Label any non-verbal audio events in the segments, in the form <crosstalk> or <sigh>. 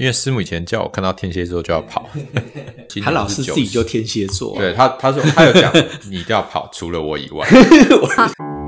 因为师母以前叫我看到天蝎座就要跑，<laughs> 他老师自己就天蝎座，对他他说他有讲你一定要跑，除了我以外。<laughs> <laughs>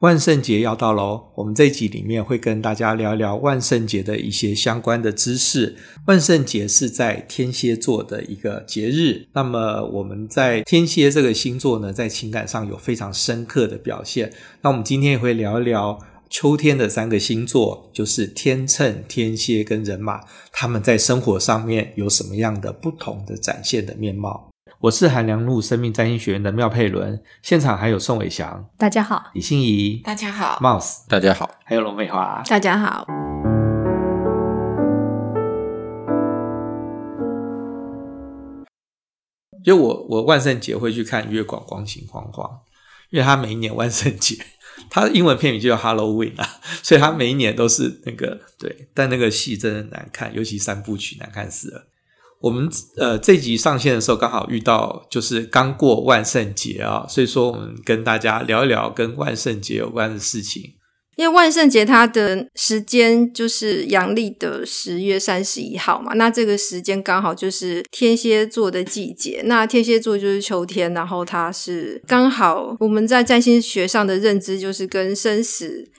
万圣节要到喽，我们这一集里面会跟大家聊一聊万圣节的一些相关的知识。万圣节是在天蝎座的一个节日，那么我们在天蝎这个星座呢，在情感上有非常深刻的表现。那我们今天也会聊一聊秋天的三个星座，就是天秤、天蝎跟人马，他们在生活上面有什么样的不同的展现的面貌。我是韩良路生命占星学院的妙佩伦，现场还有宋伟翔，大家好；李欣怡，大家好；Mouse，大家好；还有龙美华，大家好。就我我万圣节会去看月光光行慌慌，因为他每一年万圣节，他的英文片名就叫 Halloween 啊，所以他每一年都是那个对，但那个戏真的难看，尤其三部曲难看死了。我们呃这集上线的时候刚好遇到就是刚过万圣节啊，所以说我们跟大家聊一聊跟万圣节有关的事情。因为万圣节它的时间就是阳历的十月三十一号嘛，那这个时间刚好就是天蝎座的季节。那天蝎座就是秋天，然后它是刚好我们在占星学上的认知就是跟生死。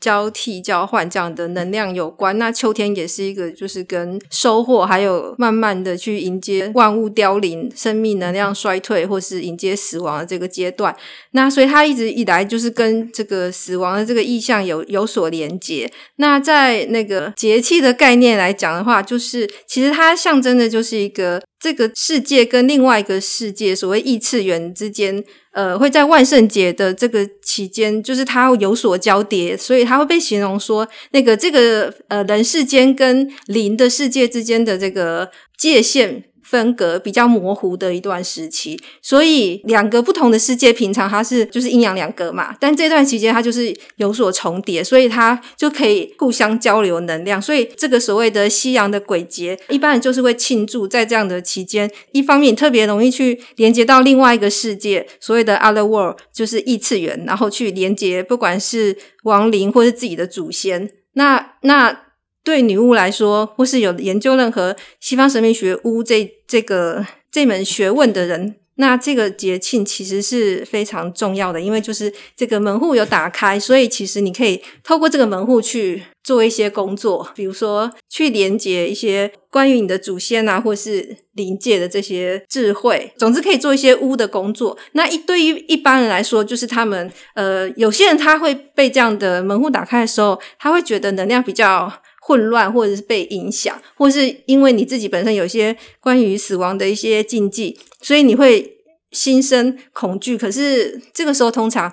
交替交换这样的能量有关，那秋天也是一个，就是跟收获，还有慢慢的去迎接万物凋零、生命能量衰退，或是迎接死亡的这个阶段。那所以它一直以来就是跟这个死亡的这个意象有有所连接。那在那个节气的概念来讲的话，就是其实它象征的就是一个。这个世界跟另外一个世界，所谓异次元之间，呃，会在万圣节的这个期间，就是它有所交叠，所以它会被形容说，那个这个呃人世间跟灵的世界之间的这个界限。分隔比较模糊的一段时期，所以两个不同的世界，平常它是就是阴阳两隔嘛，但这段期间它就是有所重叠，所以它就可以互相交流能量。所以这个所谓的西洋的鬼节，一般人就是会庆祝在这样的期间，一方面特别容易去连接到另外一个世界，所谓的 other world 就是异次元，然后去连接不管是亡灵或是自己的祖先。那那。对女巫来说，或是有研究任何西方神秘学巫这这个这门学问的人，那这个节庆其实是非常重要的，因为就是这个门户有打开，所以其实你可以透过这个门户去做一些工作，比如说去连接一些关于你的祖先啊，或是灵界的这些智慧，总之可以做一些巫的工作。那一对于一般人来说，就是他们呃，有些人他会被这样的门户打开的时候，他会觉得能量比较。混乱，或者是被影响，或是因为你自己本身有一些关于死亡的一些禁忌，所以你会心生恐惧。可是这个时候，通常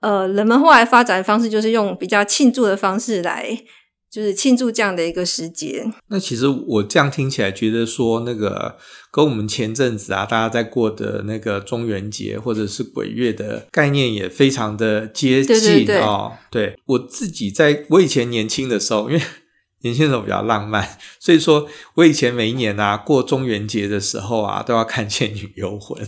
呃，人们后来发展的方式就是用比较庆祝的方式来，就是庆祝这样的一个时节。那其实我这样听起来，觉得说那个跟我们前阵子啊，大家在过的那个中元节或者是鬼月的概念也非常的接近对对对哦。对，我自己在我以前年轻的时候，因为年轻的时候比较浪漫，所以说我以前每一年啊过中元节的时候啊，都要看《倩女幽魂》，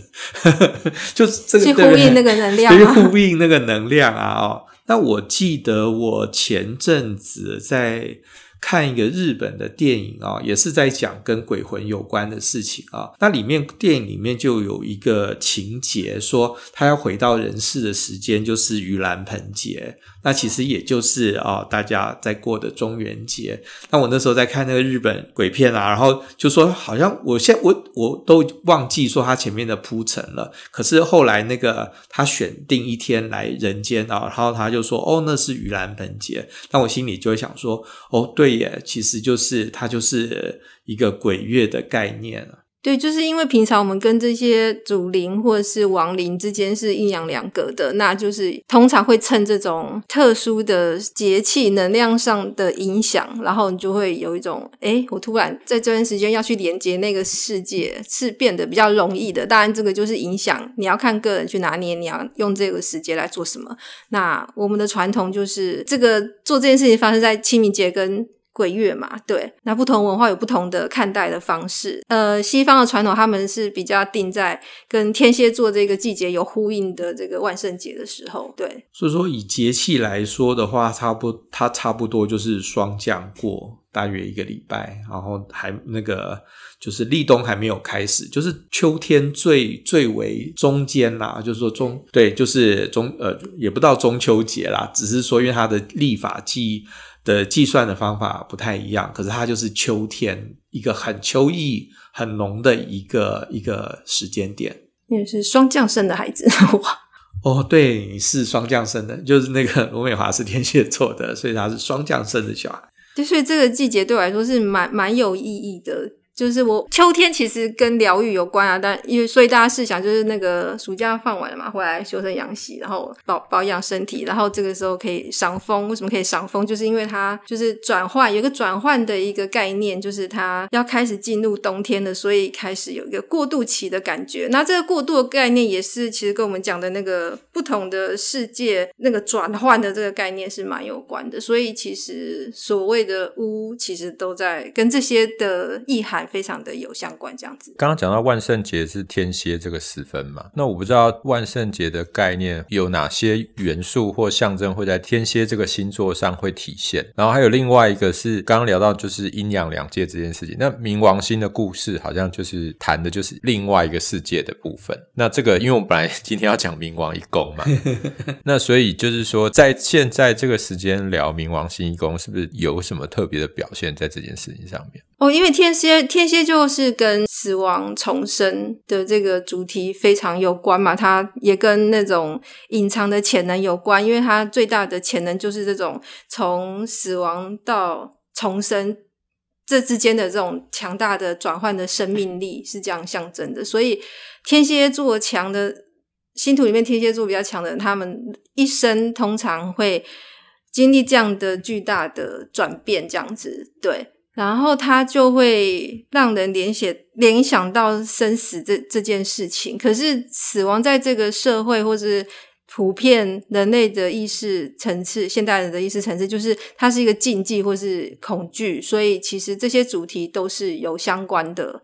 <laughs> 就是这个去呼应那个能量，去呼应那个能量啊！哦，那我记得我前阵子在。看一个日本的电影啊，也是在讲跟鬼魂有关的事情啊。那里面电影里面就有一个情节，说他要回到人世的时间就是盂兰盆节，那其实也就是啊大家在过的中元节。那我那时候在看那个日本鬼片啊，然后就说好像我现在我我都忘记说他前面的铺陈了。可是后来那个他选定一天来人间啊，然后他就说哦那是盂兰盆节，那我心里就会想说哦对。也其实就是它就是一个鬼月的概念了。对，就是因为平常我们跟这些祖灵或者是亡灵之间是阴阳两隔的，那就是通常会趁这种特殊的节气能量上的影响，然后你就会有一种，诶，我突然在这段时间要去连接那个世界，是变得比较容易的。当然，这个就是影响，你要看个人去拿捏，你要用这个时间来做什么。那我们的传统就是这个做这件事情发生在清明节跟。鬼月嘛，对，那不同文化有不同的看待的方式。呃，西方的传统他们是比较定在跟天蝎座这个季节有呼应的这个万圣节的时候，对。所以说以节气来说的话，差不它差不多就是霜降过大约一个礼拜，然后还那个就是立冬还没有开始，就是秋天最最为中间啦，就是说中对，就是中呃也不到中秋节啦，只是说因为它的历法季。的计算的方法不太一样，可是它就是秋天一个很秋意很浓的一个一个时间点。你是霜降生的孩子 <laughs> 哇？哦，对，你是霜降生的，就是那个 <laughs> 罗美华是天蝎座的，所以他是霜降生的小孩。对，所以这个季节对我来说是蛮蛮有意义的。就是我秋天其实跟疗愈有关啊，但因为所以大家试想，就是那个暑假放完了嘛，回来修身养息，然后保保养身体，然后这个时候可以赏风。为什么可以赏风？就是因为它就是转换，有个转换的一个概念，就是它要开始进入冬天了，所以开始有一个过渡期的感觉。那这个过渡的概念也是其实跟我们讲的那个不同的世界那个转换的这个概念是蛮有关的。所以其实所谓的巫，其实都在跟这些的意涵。非常的有相关，这样子。刚刚讲到万圣节是天蝎这个时分嘛，那我不知道万圣节的概念有哪些元素或象征会在天蝎这个星座上会体现。然后还有另外一个是刚刚聊到就是阴阳两界这件事情。那冥王星的故事好像就是谈的就是另外一个世界的部分。那这个因为我们本来 <laughs> 今天要讲冥王一宫嘛，<laughs> 那所以就是说在现在这个时间聊冥王星一宫，是不是有什么特别的表现在这件事情上面？哦，因为天蝎，天蝎就是跟死亡重生的这个主题非常有关嘛，它也跟那种隐藏的潜能有关，因为它最大的潜能就是这种从死亡到重生这之间的这种强大的转换的生命力是这样象征的，所以天蝎座强的星图里面，天蝎座比较强的人，他们一生通常会经历这样的巨大的转变，这样子，对。然后他就会让人联想联想到生死这这件事情。可是死亡在这个社会或是普遍人类的意识层次，现代人的意识层次，就是它是一个禁忌或是恐惧。所以其实这些主题都是有相关的。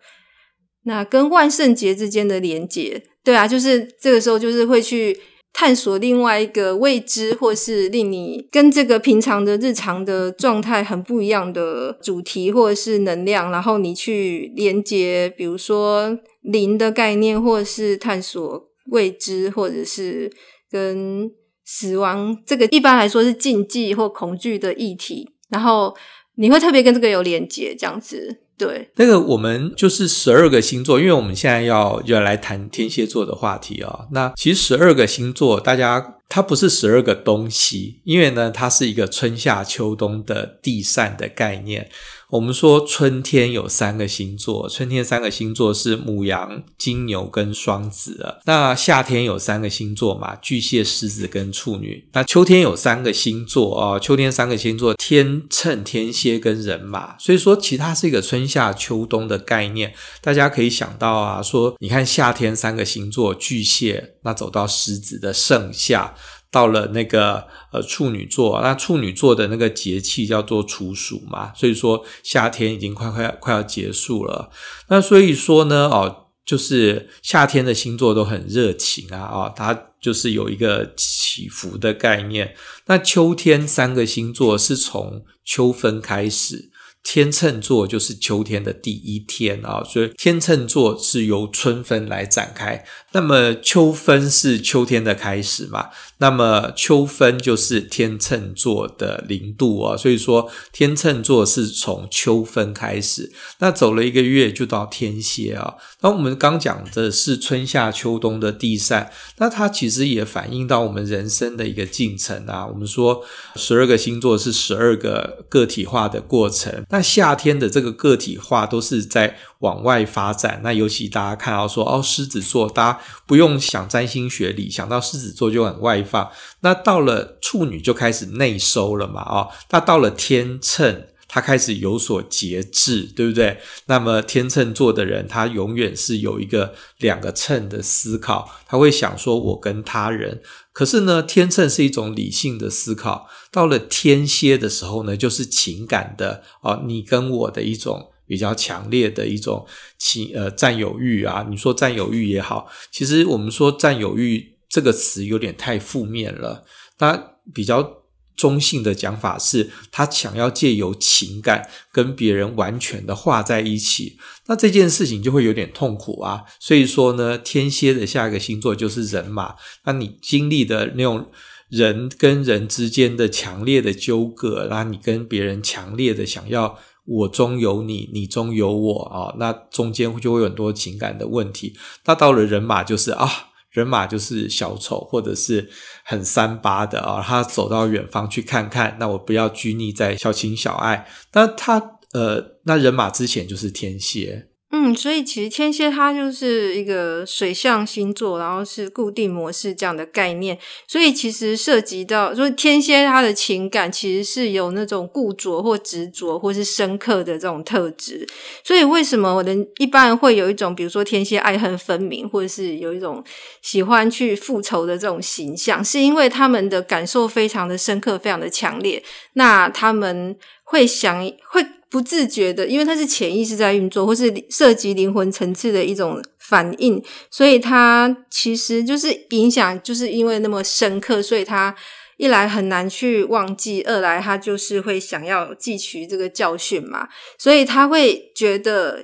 那跟万圣节之间的连结，对啊，就是这个时候就是会去。探索另外一个未知，或是令你跟这个平常的日常的状态很不一样的主题，或者是能量，然后你去连接，比如说灵的概念，或者是探索未知，或者是跟死亡这个一般来说是禁忌或恐惧的议题，然后你会特别跟这个有连接，这样子。对，那个我们就是十二个星座，因为我们现在要要来谈天蝎座的话题哦。那其实十二个星座，大家它不是十二个东西，因为呢，它是一个春夏秋冬的地扇的概念。我们说春天有三个星座，春天三个星座是母羊、金牛跟双子。那夏天有三个星座嘛，巨蟹、狮子跟处女。那秋天有三个星座哦，秋天三个星座天秤、天蝎跟人马。所以说，其他是一个春夏秋冬的概念。大家可以想到啊，说你看夏天三个星座，巨蟹，那走到狮子的盛夏。到了那个呃处女座，那处女座的那个节气叫做处暑嘛，所以说夏天已经快快快要结束了。那所以说呢，哦，就是夏天的星座都很热情啊，哦，它就是有一个起伏的概念。那秋天三个星座是从秋分开始。天秤座就是秋天的第一天啊，所以天秤座是由春分来展开。那么秋分是秋天的开始嘛？那么秋分就是天秤座的零度啊，所以说天秤座是从秋分开始。那走了一个月就到天蝎啊。那我们刚讲的是春夏秋冬的地散，那它其实也反映到我们人生的一个进程啊。我们说十二个星座是十二个个体化的过程。那夏天的这个个体化都是在往外发展。那尤其大家看到说，哦，狮子座，大家不用想占星学理，想到狮子座就很外放。那到了处女就开始内收了嘛，哦，那到了天秤。他开始有所节制，对不对？那么天秤座的人，他永远是有一个两个秤的思考，他会想说，我跟他人。可是呢，天秤是一种理性的思考，到了天蝎的时候呢，就是情感的啊，你跟我的一种比较强烈的一种情呃占有欲啊。你说占有欲也好，其实我们说占有欲这个词有点太负面了，那比较。中性的讲法是，他想要借由情感跟别人完全的画在一起，那这件事情就会有点痛苦啊。所以说呢，天蝎的下一个星座就是人马，那你经历的那种人跟人之间的强烈的纠葛，那你跟别人强烈的想要我中有你，你中有我啊，那中间就会有很多情感的问题。那到了人马就是啊。人马就是小丑，或者是很三八的啊、他走到远方去看看，那我不要拘泥在小情小爱。那他呃，那人马之前就是天蝎。嗯，所以其实天蝎它就是一个水象星座，然后是固定模式这样的概念。所以其实涉及到，就是天蝎它的情感其实是有那种固着或执着或是深刻的这种特质。所以为什么我的一般会有一种，比如说天蝎爱恨分明，或者是有一种喜欢去复仇的这种形象，是因为他们的感受非常的深刻，非常的强烈。那他们会想会。不自觉的，因为它是潜意识在运作，或是涉及灵魂层次的一种反应，所以它其实就是影响，就是因为那么深刻，所以他一来很难去忘记，二来他就是会想要汲取这个教训嘛，所以他会觉得，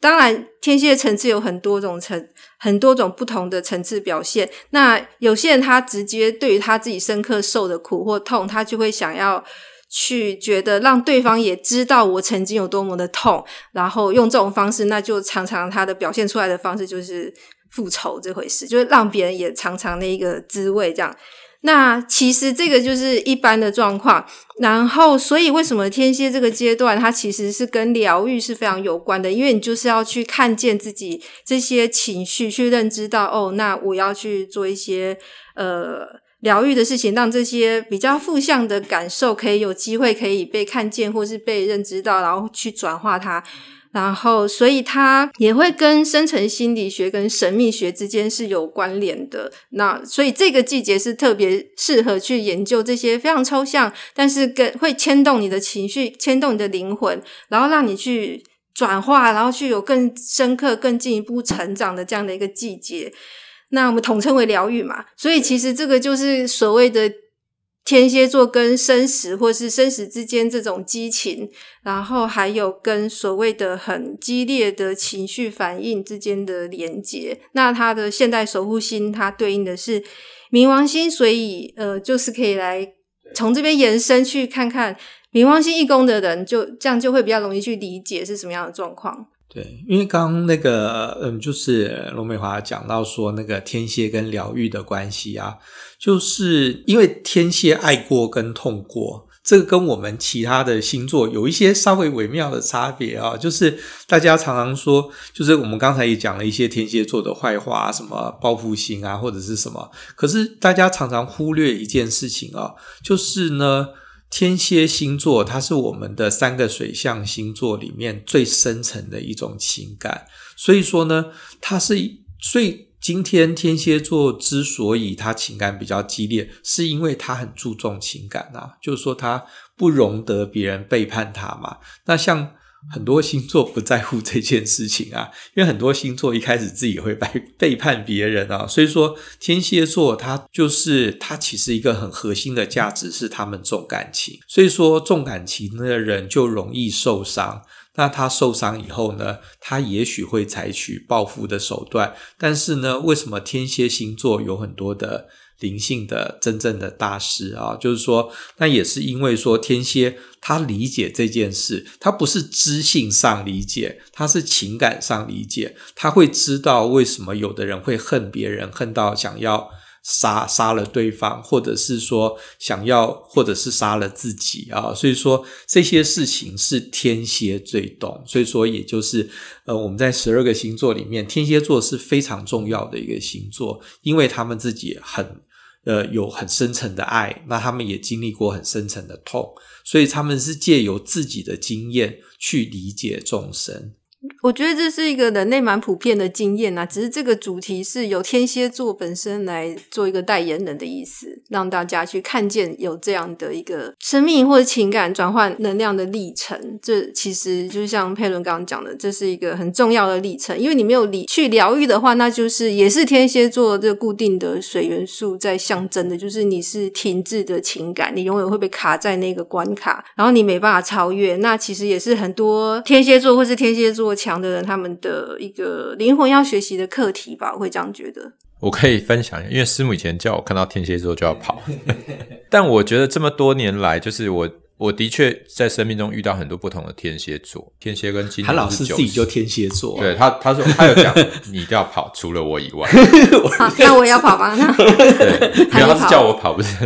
当然天蝎层次有很多种层，很多种不同的层次表现。那有些人他直接对于他自己深刻受的苦或痛，他就会想要。去觉得让对方也知道我曾经有多么的痛，然后用这种方式，那就常常他的表现出来的方式就是复仇这回事，就是让别人也尝尝那一个滋味。这样，那其实这个就是一般的状况。然后，所以为什么天蝎这个阶段，它其实是跟疗愈是非常有关的，因为你就是要去看见自己这些情绪，去认知到哦，那我要去做一些呃。疗愈的事情，让这些比较负向的感受可以有机会可以被看见，或是被认知到，然后去转化它。然后，所以它也会跟深层心理学跟神秘学之间是有关联的。那所以这个季节是特别适合去研究这些非常抽象，但是跟会牵动你的情绪、牵动你的灵魂，然后让你去转化，然后去有更深刻、更进一步成长的这样的一个季节。那我们统称为疗愈嘛，所以其实这个就是所谓的天蝎座跟生死或是生死之间这种激情，然后还有跟所谓的很激烈的情绪反应之间的连接。那它的现代守护星，它对应的是冥王星，所以呃，就是可以来从这边延伸去看看冥王星一宫的人，就这样就会比较容易去理解是什么样的状况。对，因为刚刚那个，嗯，就是罗美华讲到说那个天蝎跟疗愈的关系啊，就是因为天蝎爱过跟痛过，这个跟我们其他的星座有一些稍微微妙的差别啊。就是大家常常说，就是我们刚才也讲了一些天蝎座的坏话，什么报复心啊，或者是什么，可是大家常常忽略一件事情啊，就是呢。天蝎星座，它是我们的三个水象星座里面最深层的一种情感，所以说呢，它是，所以今天天蝎座之所以它情感比较激烈，是因为它很注重情感啊，就是说它不容得别人背叛它嘛。那像。很多星座不在乎这件事情啊，<laughs> 因为很多星座一开始自己会背 <laughs> 背叛别人啊，所以说天蝎座他就是他其实一个很核心的价值是他们重感情，所以说重感情的人就容易受伤。那他受伤以后呢，他也许会采取报复的手段，但是呢，为什么天蝎星座有很多的？灵性的真正的大师啊，就是说，那也是因为说天蝎他理解这件事，他不是知性上理解，他是情感上理解，他会知道为什么有的人会恨别人，恨到想要。杀杀了对方，或者是说想要，或者是杀了自己啊，所以说这些事情是天蝎最懂，所以说也就是呃，我们在十二个星座里面，天蝎座是非常重要的一个星座，因为他们自己很呃有很深层的爱，那他们也经历过很深层的痛，所以他们是借由自己的经验去理解众生。我觉得这是一个人类蛮普遍的经验啊，只是这个主题是由天蝎座本身来做一个代言人的意思，让大家去看见有这样的一个生命或者情感转换能量的历程。这其实就像佩伦刚刚讲的，这是一个很重要的历程，因为你没有理去疗愈的话，那就是也是天蝎座这固定的水元素在象征的，就是你是停滞的情感，你永远会被卡在那个关卡，然后你没办法超越。那其实也是很多天蝎座或是天蝎座。强的人，他们的一个灵魂要学习的课题吧，我会这样觉得。我可以分享一下，因为师母以前叫我看到天蝎座就要跑，<laughs> 但我觉得这么多年来，就是我我的确在生命中遇到很多不同的天蝎座，天蝎跟金牛，他老师自己就天蝎座，对他他说 <laughs> 他有讲你一定要跑，除了我以外，<laughs> 好，那我也要跑吧？那对，没有，他是叫我跑，不是，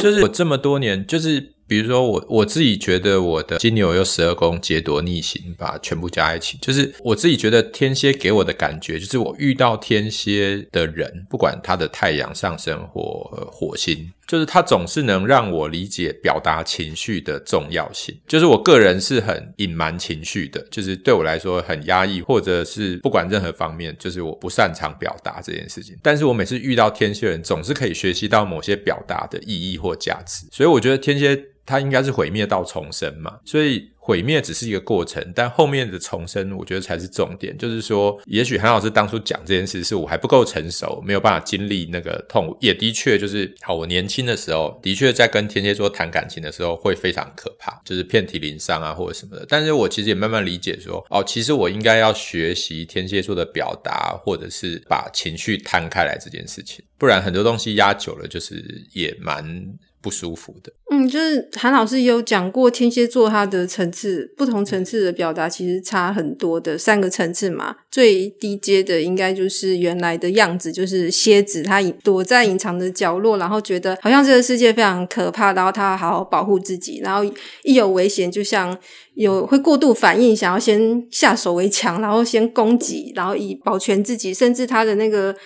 就是我这么多年就是。比如说我我自己觉得我的金牛有十二宫劫夺逆行，把全部加一起，就是我自己觉得天蝎给我的感觉，就是我遇到天蝎的人，不管他的太阳上升或火星，就是他总是能让我理解表达情绪的重要性。就是我个人是很隐瞒情绪的，就是对我来说很压抑，或者是不管任何方面，就是我不擅长表达这件事情。但是我每次遇到天蝎人，总是可以学习到某些表达的意义或价值，所以我觉得天蝎。它应该是毁灭到重生嘛，所以毁灭只是一个过程，但后面的重生，我觉得才是重点。就是说，也许韩老师当初讲这件事，是我还不够成熟，没有办法经历那个痛。也的确，就是好，我年轻的时候，的确在跟天蝎座谈感情的时候，会非常可怕，就是遍体鳞伤啊，或者什么的。但是我其实也慢慢理解说，哦，其实我应该要学习天蝎座的表达，或者是把情绪摊开来这件事情，不然很多东西压久了，就是也蛮。不舒服的，嗯，就是韩老师有讲过天蝎座它的层次，不同层次的表达其实差很多的三个层次嘛。最低阶的应该就是原来的样子，就是蝎子，它躲在隐藏的角落，然后觉得好像这个世界非常可怕，然后它好好保护自己，然后一有危险，就像有会过度反应，想要先下手为强，然后先攻击，然后以保全自己，甚至它的那个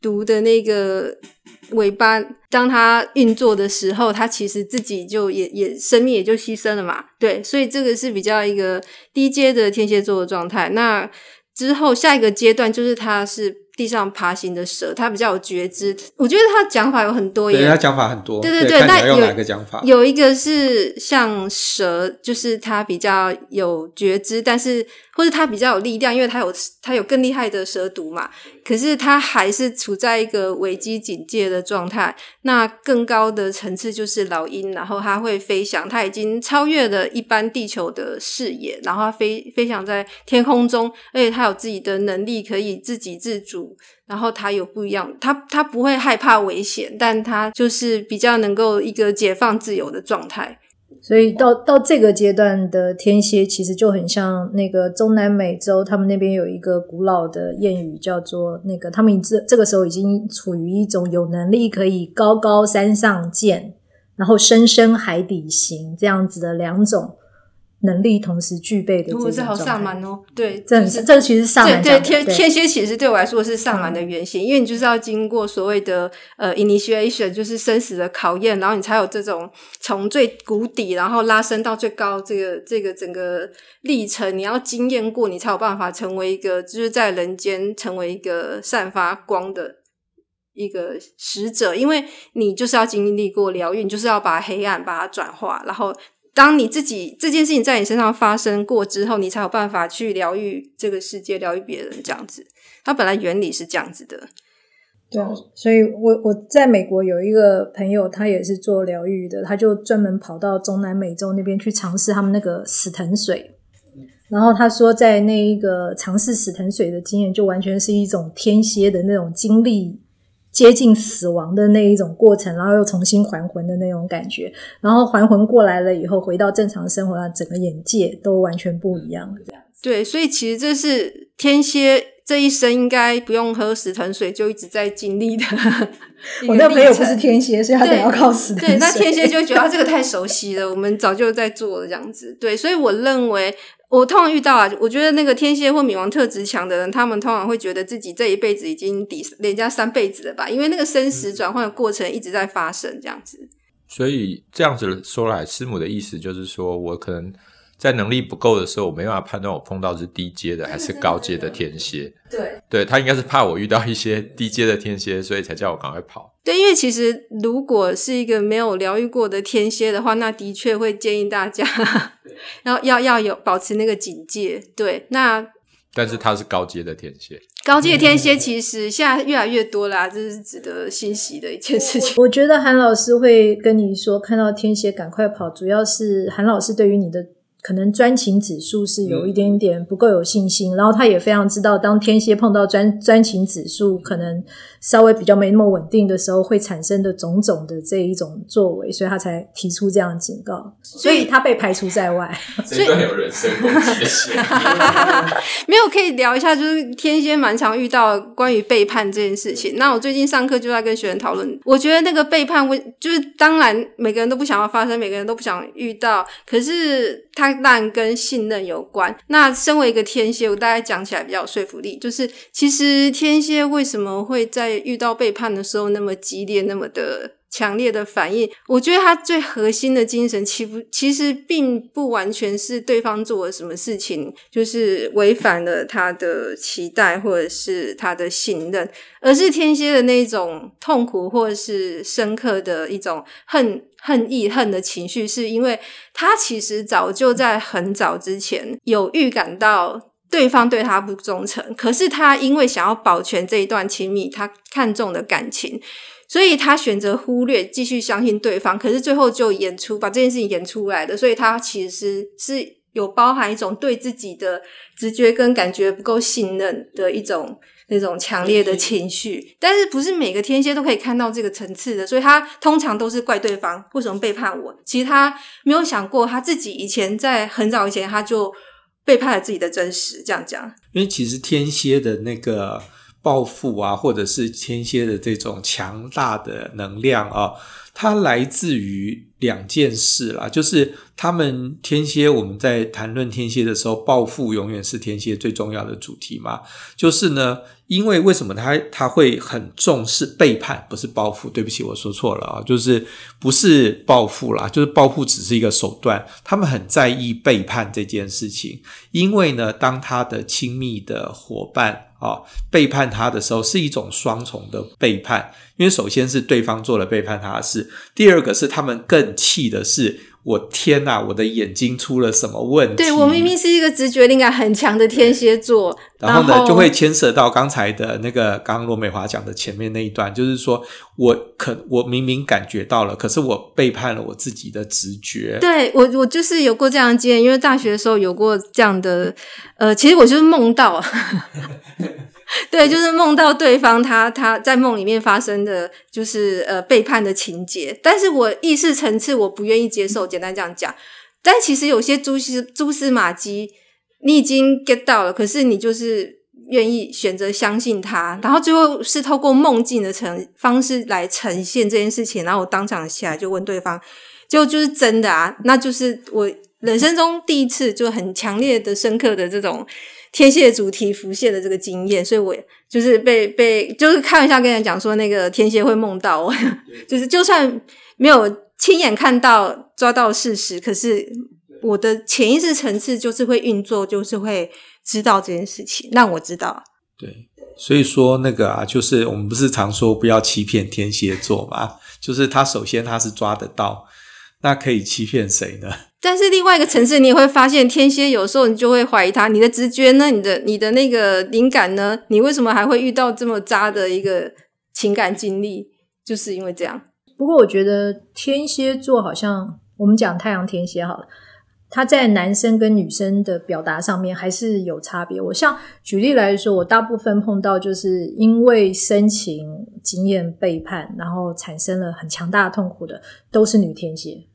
毒的那个。尾巴，当它运作的时候，它其实自己就也也生命也就牺牲了嘛。对，所以这个是比较一个低阶的天蝎座的状态。那之后下一个阶段就是它是。地上爬行的蛇，它比较有觉知。我觉得它讲法有很多，对，它讲法很多。对对对，那有哪个讲法？有一个是像蛇，就是它比较有觉知，但是或者它比较有力量，因为它有它有更厉害的蛇毒嘛。可是它还是处在一个危机警戒的状态。那更高的层次就是老鹰，然后它会飞翔，它已经超越了一般地球的视野，然后它飞飞翔在天空中，而且它有自己的能力，可以自给自足。然后他有不一样，他他不会害怕危险，但他就是比较能够一个解放自由的状态。所以到到这个阶段的天蝎，其实就很像那个中南美洲，他们那边有一个古老的谚语，叫做那个他们这这个时候已经处于一种有能力可以高高山上见，然后深深海底行这样子的两种。能力同时具备的这种状态，我是好上满哦。对，这、就是这其实上满对，对天天蝎其实对我来说是上满的原型，嗯，因为你就是要经过所谓的呃 initiation，就是生死的考验，然后你才有这种从最谷底然后拉升到最高这个这个整个历程，你要经验过，你才有办法成为一个就是在人间成为一个散发光的一个使者，因为你就是要经历过疗愈，你就是要把黑暗把它转化，然后。当你自己这件事情在你身上发生过之后，你才有办法去疗愈这个世界，疗愈别人这样子。它本来原理是这样子的。对，所以我我在美国有一个朋友，他也是做疗愈的，他就专门跑到中南美洲那边去尝试他们那个死藤水。然后他说，在那一个尝试死藤水的经验，就完全是一种天蝎的那种经历。接近死亡的那一种过程，然后又重新还魂的那种感觉，然后还魂过来了以后，回到正常生活，整个眼界都完全不一样。这样子。对，所以其实这是天蝎这一生应该不用喝死藤水，就一直在经历的。<laughs> 我那朋友不是天蝎，所以他得要靠死藤水。对，那天蝎就觉得他这个太熟悉了，我们早就在做了这样子。对，所以我认为。我通常遇到啊，我觉得那个天蝎或冥王特质强的人，他们通常会觉得自己这一辈子已经抵人家三辈子了吧？因为那个生死转换的过程一直在发生，这样子。所以这样子说来，师母的意思就是说，我可能在能力不够的时候，我没办法判断我碰到是低阶的还是高阶的天蝎。对，对，他应该是怕我遇到一些低阶的天蝎，所以才叫我赶快跑。对，因为其实如果是一个没有疗愈过的天蝎的话，那的确会建议大家要要要有保持那个警戒。对，那但是他是高阶的天蝎。高阶天蝎其实现在越来越多啦，这是值得欣喜的一件事情。我觉得韩老师会跟你说，看到天蝎赶快跑，主要是韩老师对于你的。可能专情指数是有一点点不够有信心，嗯、然后他也非常知道，当天蝎碰到专专情指数可能稍微比较没那么稳定的时候，会产生的种种的这一种作为，所以他才提出这样的警告，所以他被排除在外。所以有人生攻击 <laughs> 没有可以聊一下，就是天蝎蛮常遇到关于背叛这件事情。那我最近上课就在跟学生讨论，我觉得那个背叛，我就是当然每个人都不想要发生，每个人都不想遇到，可是他。烂跟信任有关。那身为一个天蝎，我大概讲起来比较有说服力。就是其实天蝎为什么会在遇到背叛的时候那么激烈、那么的强烈的反应？我觉得他最核心的精神，其不其实并不完全是对方做了什么事情，就是违反了他的期待或者是他的信任，而是天蝎的那种痛苦或者是深刻的一种恨。恨意恨的情绪，是因为他其实早就在很早之前有预感到对方对他不忠诚，可是他因为想要保全这一段亲密，他看重的感情，所以他选择忽略，继续相信对方。可是最后就演出把这件事情演出来的，所以他其实是有包含一种对自己的直觉跟感觉不够信任的一种。那种强烈的情绪，但是不是每个天蝎都可以看到这个层次的，所以他通常都是怪对方为什么背叛我。其实他没有想过他自己以前在很早以前他就背叛了自己的真实。这样讲，因为其实天蝎的那个暴富啊，或者是天蝎的这种强大的能量啊，它来自于两件事啦，就是他们天蝎，我们在谈论天蝎的时候，报复永远是天蝎最重要的主题嘛，就是呢。因为为什么他他会很重视背叛，不是报复？对不起，我说错了啊，就是不是报复啦，就是报复只是一个手段。他们很在意背叛这件事情，因为呢，当他的亲密的伙伴啊背叛他的时候，是一种双重的背叛。因为首先是对方做了背叛他的事，第二个是他们更气的是。我天啊！我的眼睛出了什么问题？对，我明明是一个直觉灵感很强的天蝎座，然后呢，后就会牵涉到刚才的那个刚刚罗美华讲的前面那一段，就是说我可我明明感觉到了，可是我背叛了我自己的直觉。对，我我就是有过这样的经验，因为大学的时候有过这样的，呃，其实我就是梦到。<laughs> <laughs> 对，就是梦到对方他，他在梦里面发生的，就是呃背叛的情节。但是我意识层次我不愿意接受，简单这样讲。但其实有些蛛丝蛛丝马迹，你已经 get 到了，可是你就是愿意选择相信他，然后最后是透过梦境的呈方式来呈现这件事情。然后我当场下来就问对方，就就是真的啊？那就是我人生中第一次就很强烈的、深刻的这种。天蝎主题浮现的这个经验，所以我就是被被就是开玩笑跟人讲说，那个天蝎会梦到我，<laughs> 就是就算没有亲眼看到抓到事实，可是我的潜意识层次就是会运作，就是会知道这件事情，让我知道。对，所以说那个啊，就是我们不是常说不要欺骗天蝎座嘛，就是他首先他是抓得到，那可以欺骗谁呢？<laughs> 但是另外一个层次，你也会发现天蝎有时候你就会怀疑他，你的直觉呢？你的你的那个灵感呢？你为什么还会遇到这么渣的一个情感经历？就是因为这样。不过我觉得天蝎座好像我们讲太阳天蝎好了，他在男生跟女生的表达上面还是有差别。我像举例来说，我大部分碰到就是因为深情经验背叛，然后产生了很强大的痛苦的，都是女天蝎。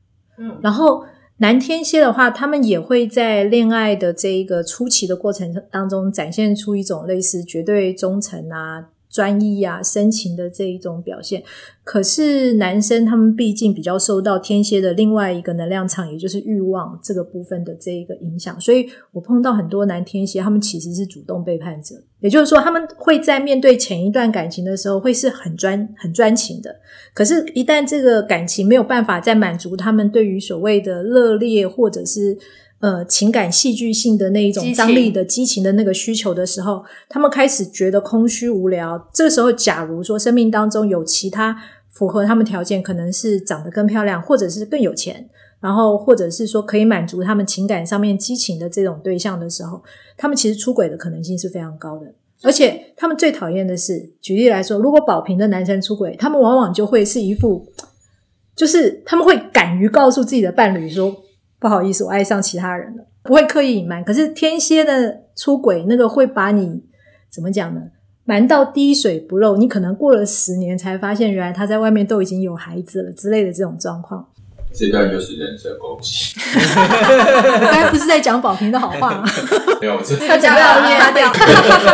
然后。男天蝎的话，他们也会在恋爱的这一个初期的过程当中，展现出一种类似绝对忠诚啊、专一啊、深情的这一种表现。可是男生他们毕竟比较受到天蝎的另外一个能量场，也就是欲望这个部分的这一个影响，所以我碰到很多男天蝎，他们其实是主动背叛者。也就是说，他们会在面对前一段感情的时候，会是很专、很专情的。可是，一旦这个感情没有办法再满足他们对于所谓的热烈或者是呃情感戏剧性的那一种张力的激情的那个需求的时候，他们开始觉得空虚无聊。这个时候，假如说生命当中有其他符合他们条件，可能是长得更漂亮，或者是更有钱，然后或者是说可以满足他们情感上面激情的这种对象的时候，他们其实出轨的可能性是非常高的。而且他们最讨厌的是，举例来说，如果宝瓶的男生出轨，他们往往就会是一副，就是他们会敢于告诉自己的伴侣说：“不好意思，我爱上其他人了。”不会刻意隐瞒。可是天蝎的出轨，那个会把你怎么讲呢？瞒到滴水不漏，你可能过了十年才发现，原来他在外面都已经有孩子了之类的这种状况。这段就是人身攻击。我刚才不是在讲宝平的好话吗？<laughs> 没有，这要讲要擦掉。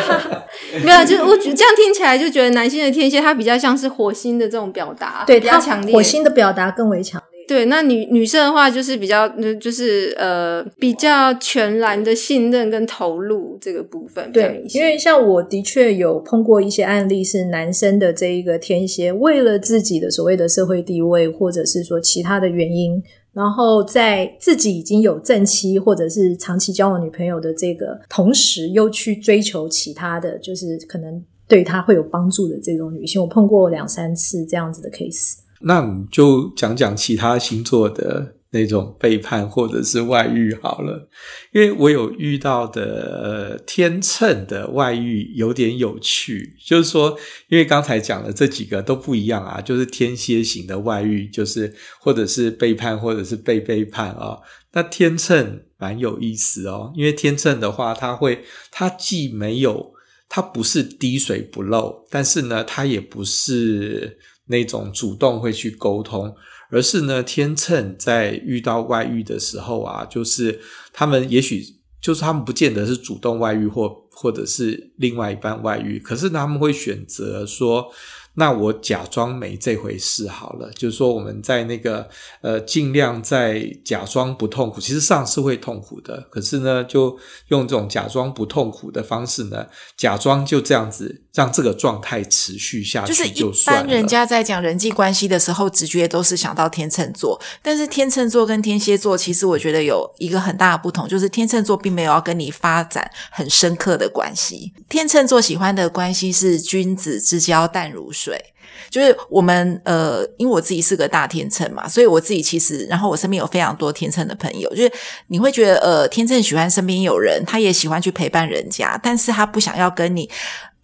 <laughs> 没有，就是我觉得这样听起来就觉得男性的天蝎，他比较像是火星的这种表达，对，比较强烈。火星的表达更为强烈。对，那女女生的话就是比较，就是呃，比较全然的信任跟投入这个部分。对，因为像我的确有碰过一些案例，是男生的这一个天蝎，为了自己的所谓的社会地位，或者是说其他的原因，然后在自己已经有正妻或者是长期交往女朋友的这个同时，又去追求其他的就是可能对他会有帮助的这种女性，我碰过两三次这样子的 case。那我们就讲讲其他星座的那种背叛或者是外遇好了，因为我有遇到的，天秤的外遇有点有趣，就是说，因为刚才讲的这几个都不一样啊，就是天蝎型的外遇，就是或者是背叛或者是被背叛啊，哦，那天秤蛮有意思哦，因为天秤的话，它会，它既没有，它不是滴水不漏，但是呢，它也不是。那种主动会去沟通，而是呢，天秤在遇到外遇的时候啊，就是他们也许就是他们不见得是主动外遇或或者是另外一半外遇，可是他们会选择说。那我假装没这回事好了，就是说我们在那个呃，尽量在假装不痛苦，其实上是会痛苦的，可是呢，就用这种假装不痛苦的方式呢，假装就这样子让这个状态持续下去就算了。就是一般人家在讲人际关系的时候，直觉都是想到天秤座，但是天秤座跟天蝎座其实我觉得有一个很大的不同，就是天秤座并没有要跟你发展很深刻的关系，天秤座喜欢的关系是君子之交淡如水。水就是我们呃，因为我自己是个大天秤嘛，所以我自己其实，然后我身边有非常多天秤的朋友，就是你会觉得呃，天秤喜欢身边有人，他也喜欢去陪伴人家，但是他不想要跟你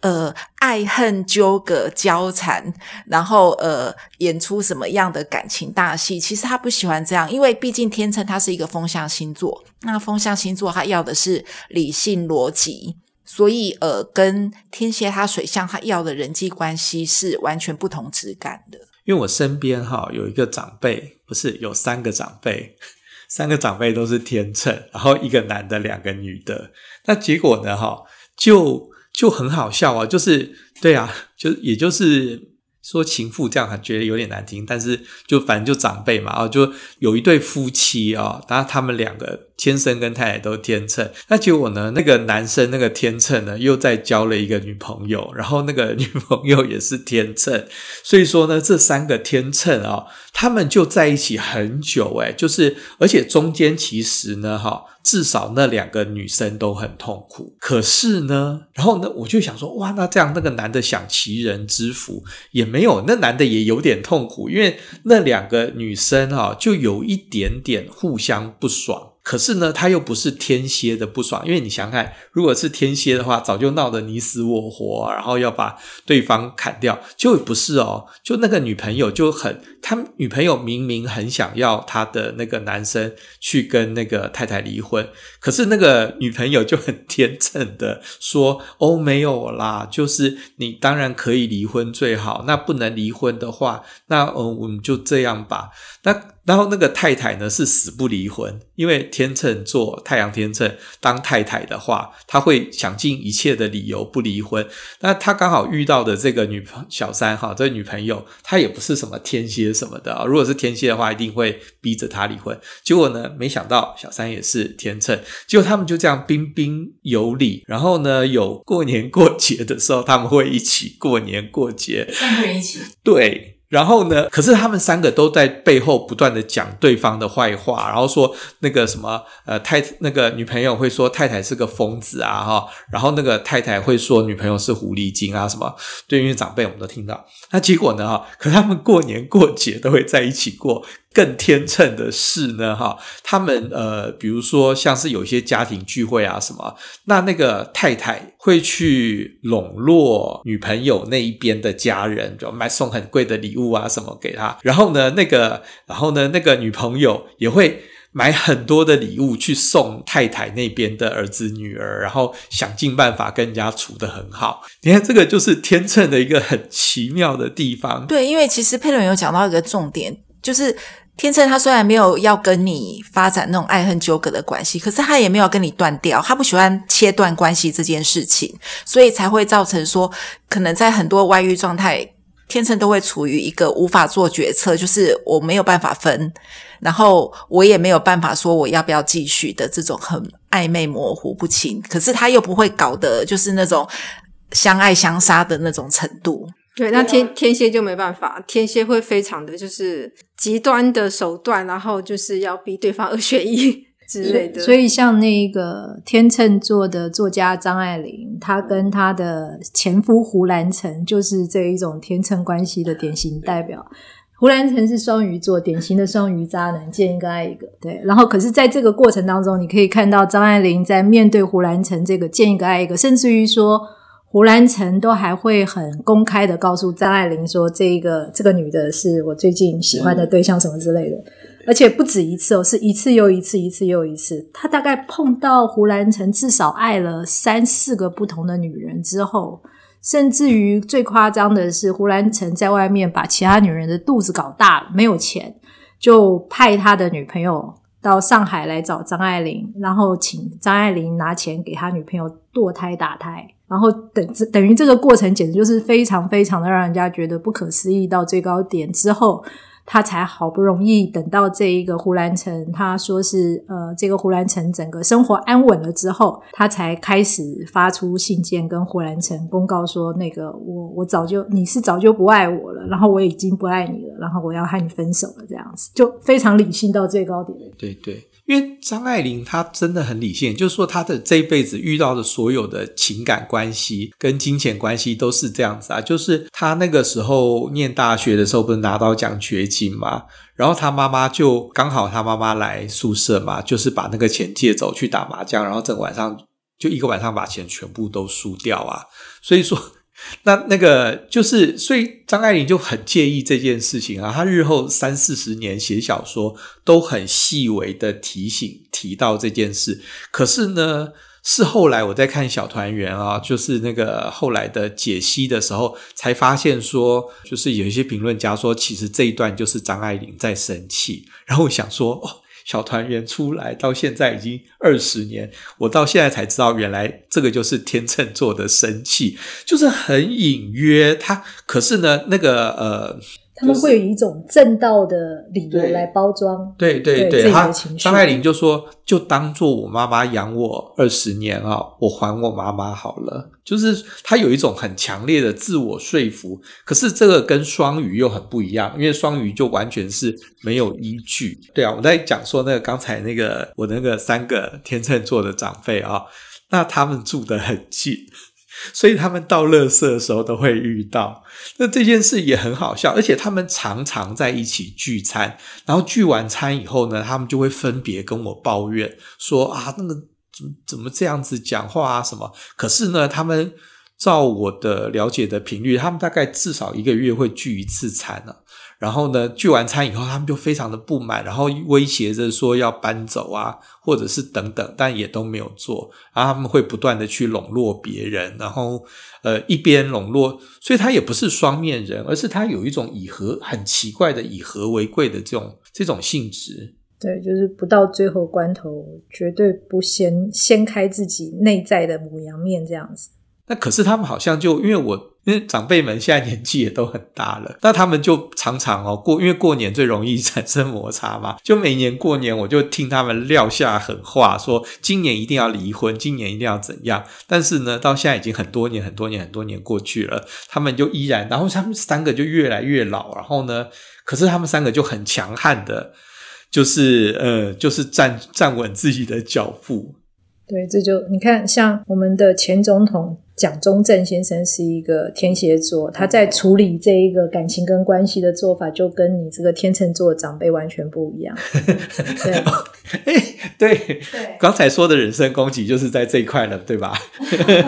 呃爱恨纠葛交缠，然后呃演出什么样的感情大戏。其实他不喜欢这样，因为毕竟天秤它是一个风象星座，那风象星座它要的是理性逻辑。所以，呃，跟天蝎他水象他要的人际关系是完全不同质感的。因为我身边哈有一个长辈，不是有三个长辈，<laughs> 三个长辈都是天秤，然后一个男的，两个女的。那结果呢，哈，就就很好笑啊，就是对啊，就也就是。说情妇这样还觉得有点难听，但是就反正就长辈嘛，啊就有一对夫妻啊，然后他们两个天生跟太太都天秤，那结果呢，那个男生那个天秤呢又在交了一个女朋友，然后那个女朋友也是天秤，所以说呢，这三个天秤啊，他们就在一起很久，诶，就是而且中间其实呢，哈。至少那两个女生都很痛苦，可是呢，然后呢，我就想说，哇，那这样那个男的享齐人之福也没有，那男的也有点痛苦，因为那两个女生啊，就有一点点互相不爽。可是呢，他又不是天蝎的不爽，因为你想看，如果是天蝎的话，早就闹得你死我活，然后要把对方砍掉，就不是哦。就那个女朋友就很，他女朋友明明很想要他的那个男生去跟那个太太离婚，可是那个女朋友就很天真的说：“ <laughs> 哦，没有啦，就是你当然可以离婚最好，那不能离婚的话，那嗯，我们就这样吧。”那然后那个太太呢是死不离婚，因为天秤座太阳天秤当太太的话，他会想尽一切的理由不离婚。那他刚好遇到的这个女朋小三哈，这女朋友她也不是什么天蝎什么的啊，如果是天蝎的话，一定会逼着他离婚。结果呢，没想到小三也是天秤，结果他们就这样彬彬有礼，然后呢，有过年过节的时候，他们会一起过年过节，三个人一起，对。然后呢，可是他们三个都在背后不断的讲对方的坏话，然后说那个什么呃太那个女朋友会说太太是个疯子啊哈，然后那个太太会说女朋友是狐狸精啊什么，对，因为长辈我们都听到。那结果呢哈，可他们过年过节都会在一起过。更天秤的是呢，哈，他们呃，比如说像是有一些家庭聚会啊什么，那那个太太会去笼络女朋友那一边的家人，就买送很贵的礼物啊什么给他，然后呢，那个，然后呢，那个女朋友也会买很多的礼物去送太太那边的儿子女儿，然后想尽办法跟人家处得很好。你看，这个就是天秤的一个很奇妙的地方。对，因为其实佩伦有讲到一个重点，就是。天秤他虽然没有要跟你发展那种爱恨纠葛的关系，可是他也没有跟你断掉，他不喜欢切断关系这件事情，所以才会造成说，可能在很多外遇状态，天秤都会处于一个无法做决策，就是我没有办法分，然后我也没有办法说我要不要继续的这种很暧昧模糊不清，可是他又不会搞得就是那种相爱相杀的那种程度。对，那天天蝎就没办法，天蝎会非常的就是极端的手段，然后就是要逼对方 <laughs> 二选一之类的。所以像那个天秤座的作家张爱玲，她跟她的前夫胡兰成就是这一种天秤关系的典型代表。胡兰成是双鱼座，典型的双鱼渣男，见一个爱一个。对，然后可是在这个过程当中，你可以看到张爱玲在面对胡兰成这个见一个爱一个，甚至于说。胡兰成都还会很公开的告诉张爱玲说：“这个这个女的是我最近喜欢的对象，什么之类的。”而且不止一次哦，是一次又一次，一次又一次。他大概碰到胡兰成至少爱了三四个不同的女人之后，甚至于最夸张的是，胡兰成在外面把其他女人的肚子搞大了，没有钱，就派他的女朋友到上海来找张爱玲，然后请张爱玲拿钱给他女朋友堕胎打胎。然后等等于这个过程简直就是非常非常的让人家觉得不可思议到最高点之后，他才好不容易等到这一个胡兰成，他说是呃这个胡兰成整个生活安稳了之后，他才开始发出信件跟胡兰成公告说，那个我我早就你是早就不爱我了，然后我已经不爱你了，然后我要和你分手了，这样子就非常理性到最高点。对对。因为张爱玲她真的很理性，就是说她的这一辈子遇到的所有的情感关系跟金钱关系都是这样子啊。就是她那个时候念大学的时候，不是拿到奖学金嘛，然后她妈妈就刚好她妈妈来宿舍嘛，就是把那个钱借走去打麻将，然后整个晚上就一个晚上把钱全部都输掉啊。所以说。那那个就是，所以张爱玲就很介意这件事情啊。她日后三四十年写小说，都很细微的提醒提到这件事。可是呢，是后来我在看小团圆啊，就是那个后来的解析的时候，才发现说，就是有一些评论家说，其实这一段就是张爱玲在生气。然后我想说，哦。小团圆出来到现在已经二十年，我到现在才知道，原来这个就是天秤座的生气，就是很隐约。他可是呢，那个呃。他们会有一种正道的理由来包装，对对对，对他张爱玲就说，就当做我妈妈养我二十年啊，我还我妈妈好了。就是他有一种很强烈的自我说服，可是这个跟双鱼又很不一样，因为双鱼就完全是没有依据。对啊，我在讲说那个刚才那个我那个三个天秤座的长辈啊，那他们住得很近。所以他们到垃圾的时候都会遇到，那这件事也很好笑，而且他们常常在一起聚餐，然后聚完餐以后呢，他们就会分别跟我抱怨说啊，那个怎么怎么这样子讲话啊什么？可是呢，他们照我的了解的频率，他们大概至少一个月会聚一次餐呢、啊。然后呢，聚完餐以后，他们就非常的不满，然后威胁着说要搬走啊，或者是等等，但也都没有做。然后他们会不断的去笼络别人，然后呃一边笼络，所以他也不是双面人，而是他有一种以和很奇怪的以和为贵的这种这种性质。对，就是不到最后关头，绝对不先掀开自己内在的母羊面这样子。那可是他们好像就因为我。因为长辈们现在年纪也都很大了，那他们就常常哦过，因为过年最容易 <laughs> 产生摩擦嘛，就每年过年我就听他们撂下狠话，说今年一定要离婚，今年一定要怎样。但是呢，到现在已经很多年、很多年、很多年过去了，他们就依然，然后他们三个就越来越老，然后呢，可是他们三个就很强悍的，就是呃，就是站站稳自己的脚步。对，这就你看，像我们的前总统。蒋中正先生是一个天蝎座，他在处理这一个感情跟关系的做法，就跟你这个天秤座的长辈完全不一样。<laughs> 对，欸、对，对，刚才说的人身攻击就是在这一块了，对吧？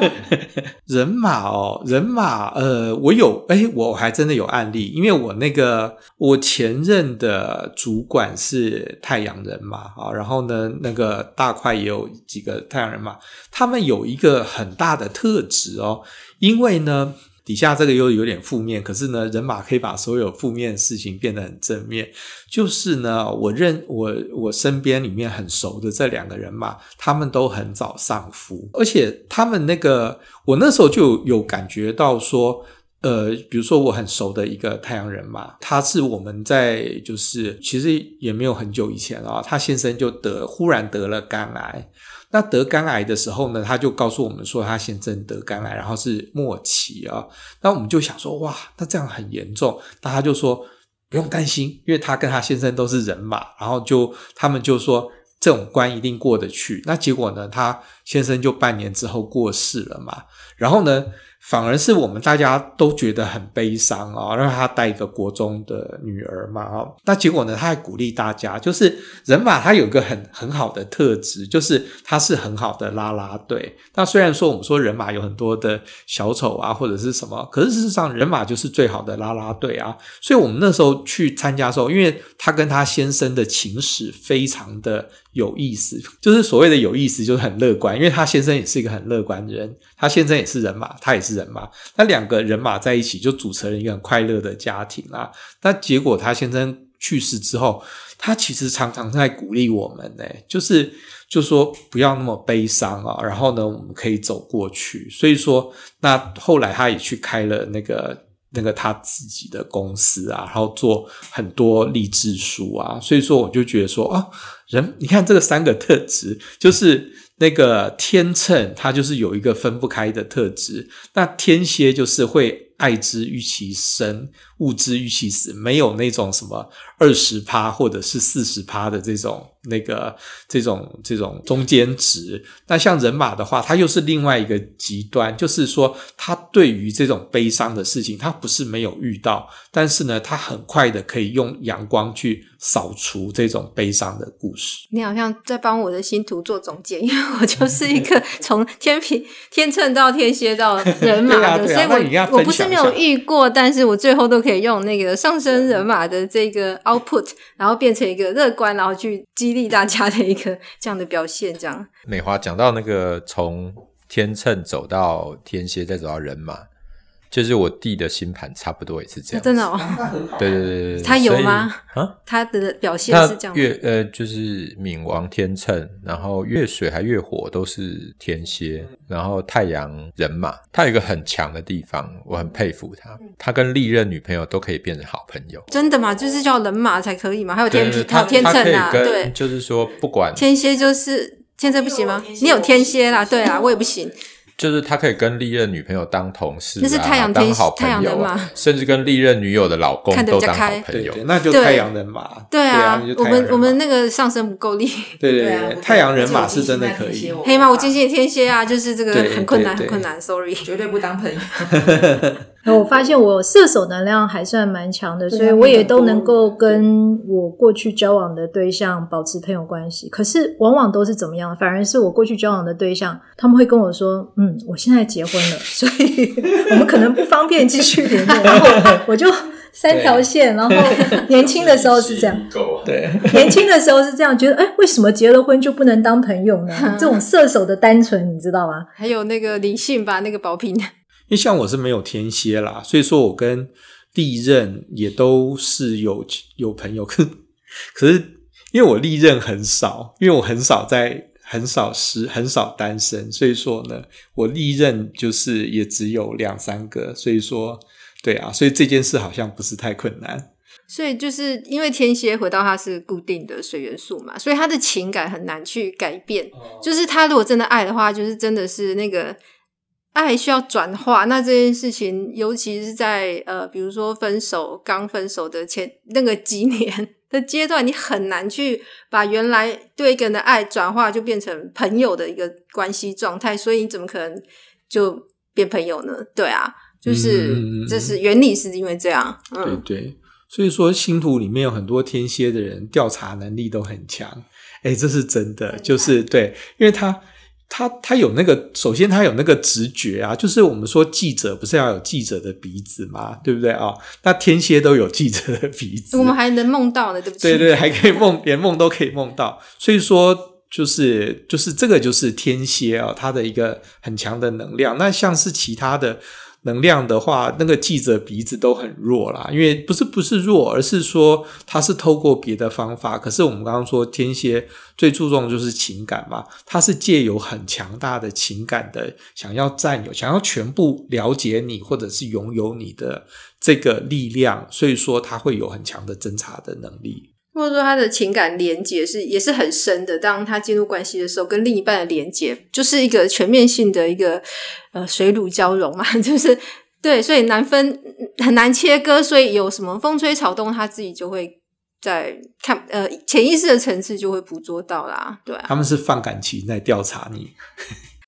<laughs> 人马哦，人马，呃，我有，哎、欸，我还真的有案例，因为我那个我前任的主管是太阳人马啊，然后呢，那个大块也有几个太阳人马，他们有一个很大的特质。哦，因为呢，底下这个又有点负面，可是呢，人马可以把所有负面的事情变得很正面。就是呢，我认我我身边里面很熟的这两个人马，他们都很早丧夫，而且他们那个，我那时候就有感觉到说，呃，比如说我很熟的一个太阳人嘛，他是我们在就是其实也没有很久以前啊，他先生就得忽然得了肝癌。那得肝癌的时候呢，他就告诉我们说他先生得肝癌，然后是末期啊。那我们就想说，哇，那这样很严重。那他就说不用担心，因为他跟他先生都是人马，然后就他们就说这种关一定过得去。那结果呢，他先生就半年之后过世了嘛。然后呢，反而是我们大家都觉得很悲伤啊，让他带一个国中的女儿嘛，那结果呢，他还鼓励大家，就是人马他有一个很很好的特质，就是他是很好的拉拉队。那虽然说我们说人马有很多的小丑啊，或者是什么，可是事实上人马就是最好的拉拉队啊。所以我们那时候去参加的时候，因为他跟他先生的情史非常的有意思，<laughs> 就是所谓的有意思，就是很乐观，因为他先生也是一个很乐观的人，他先生也是人马，他也是。人马，那两个人马在一起就组成了一个很快乐的家庭啊。那结果他先生去世之后，他其实常常在鼓励我们呢，就是就说不要那么悲伤啊。然后呢，我们可以走过去。所以说，那后来他也去开了那个那个他自己的公司啊，然后做很多励志书啊。所以说，我就觉得说啊，人你看这个三个特质，就是。那个天秤，它就是有一个分不开的特质。那天蝎就是会爱之欲其生，恶之欲其死，没有那种什么二十趴或者是四十趴的这种。那个这种这种中间值，那像人马的话，它又是另外一个极端，就是说他对于这种悲伤的事情，他不是没有遇到，但是呢，他很快的可以用阳光去扫除这种悲伤的故事。你好像在帮我的星图做总结，因为我就是一个 <laughs> 从天平天秤到天蝎到人马的，啊啊、所以我我不是没有遇过，但是我最后都可以用那个上升人马的这个 output，然后变成一个乐观，然后去激。励大家的一个这样的表现，这样。美华讲到那个从天秤走到天蝎，再走到人马。就是我弟的星盘差不多也是这样，真的哦。对对对对，他有吗？啊，他的表现是这样。月呃，就是冥王天秤，然后月水还月火都是天蝎，然后太阳人马。他有一个很强的地方，我很佩服他。他跟历任女朋友都可以变成好朋友。真的吗？就是叫人马才可以吗？还有天秤，还有天秤啊，对，就是说不管天蝎就是天秤不行吗？你有天蝎啦，对啊，我也不行。就是他可以跟历任女朋友当同事，那是太阳当好朋友，甚至跟历任女友的老公都当好朋友，那就太阳人马。对啊，我们我们那个上升不够力。对对对，太阳人马是真的可以。黑马，我金星天蝎啊，就是这个很困难，很困难。Sorry，绝对不当朋友。<laughs> 我发现我射手能量还算蛮强的，所以我也都能够跟我过去交往的对象保持朋友关系。可是往往都是怎么样？反而是我过去交往的对象，他们会跟我说：“嗯，我现在结婚了，所以 <laughs> 我们可能不方便继续联络。”然后我就三条线，然后年轻的时候是这样，对，年轻的时候是这样，觉得哎，为什么结了婚就不能当朋友呢？这种 <laughs> 射手的单纯，你知道吗？还有那个理性吧，那个宝瓶。因为像我是没有天蝎啦，所以说我跟历任也都是有有朋友，可 <laughs> 可是因为我历任很少，因为我很少在很少时很少单身，所以说呢，我历任就是也只有两三个，所以说对啊，所以这件事好像不是太困难。所以就是因为天蝎回到它是固定的水元素嘛，所以他的情感很难去改变。哦、就是他如果真的爱的话，就是真的是那个。爱需要转化，那这件事情，尤其是在呃，比如说分手刚分手的前 <laughs> 那个几年的阶段，你很难去把原来对一个人的爱转化，就变成朋友的一个关系状态。所以你怎么可能就变朋友呢？对啊，就是、嗯、这是原理，是因为这样。嗯、对对，所以说星图里面有很多天蝎的人，调查能力都很强。诶，这是真的，就是对，因为他。他他有那个，首先他有那个直觉啊，就是我们说记者不是要有记者的鼻子吗？对不对啊？那天蝎都有记者的鼻子，我们还能梦到呢，对不对？对对，还可以梦，连梦都可以梦到。所以说，就是就是这个就是天蝎啊，它的一个很强的能量。那像是其他的。能量的话，那个记者鼻子都很弱啦，因为不是不是弱，而是说他是透过别的方法。可是我们刚刚说天蝎最注重就是情感嘛，他是借由很强大的情感的想要占有、想要全部了解你或者是拥有你的这个力量，所以说他会有很强的侦查的能力。或者说他的情感连接是也是很深的，当他进入关系的时候，跟另一半的连接就是一个全面性的一个呃水乳交融嘛，<laughs> 就是对，所以难分很难切割，所以有什么风吹草动，他自己就会在看呃潜意识的层次就会捕捉到啦，对，他们是放感情在调查你。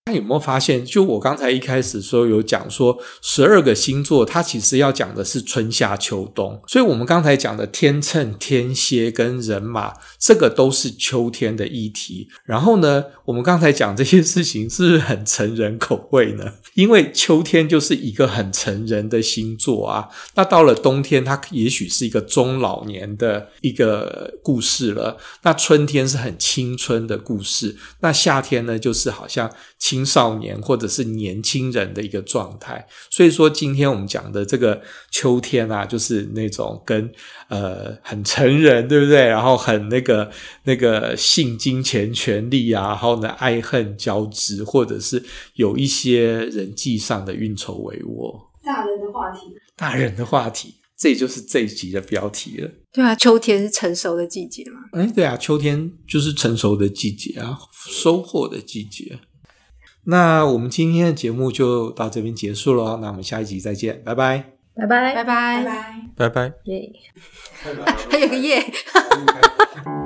那有没有发现？就我刚才一开始说有讲说，十二个星座它其实要讲的是春夏秋冬，所以我们刚才讲的天秤、天蝎跟人马，这个都是秋天的议题。然后呢，我们刚才讲这些事情是不是很成人口味呢？因为秋天就是一个很成人的星座啊，那到了冬天，它也许是一个中老年的一个故事了。那春天是很青春的故事，那夏天呢，就是好像青。青少年或者是年轻人的一个状态，所以说今天我们讲的这个秋天啊，就是那种跟呃很成人，对不对？然后很那个那个性、金钱、权利啊，然后呢爱恨交织，或者是有一些人际上的运筹帷幄。大人的话题，大人的话题，这就是这一集的标题了。对啊，秋天是成熟的季节嘛？哎，对啊，秋天就是成熟的季节啊，收获的季节。那我们今天的节目就到这边结束了，那我们下一集再见，拜拜，拜拜，拜拜，拜拜，拜拜，耶，<laughs> 还有个耶。<laughs> <laughs>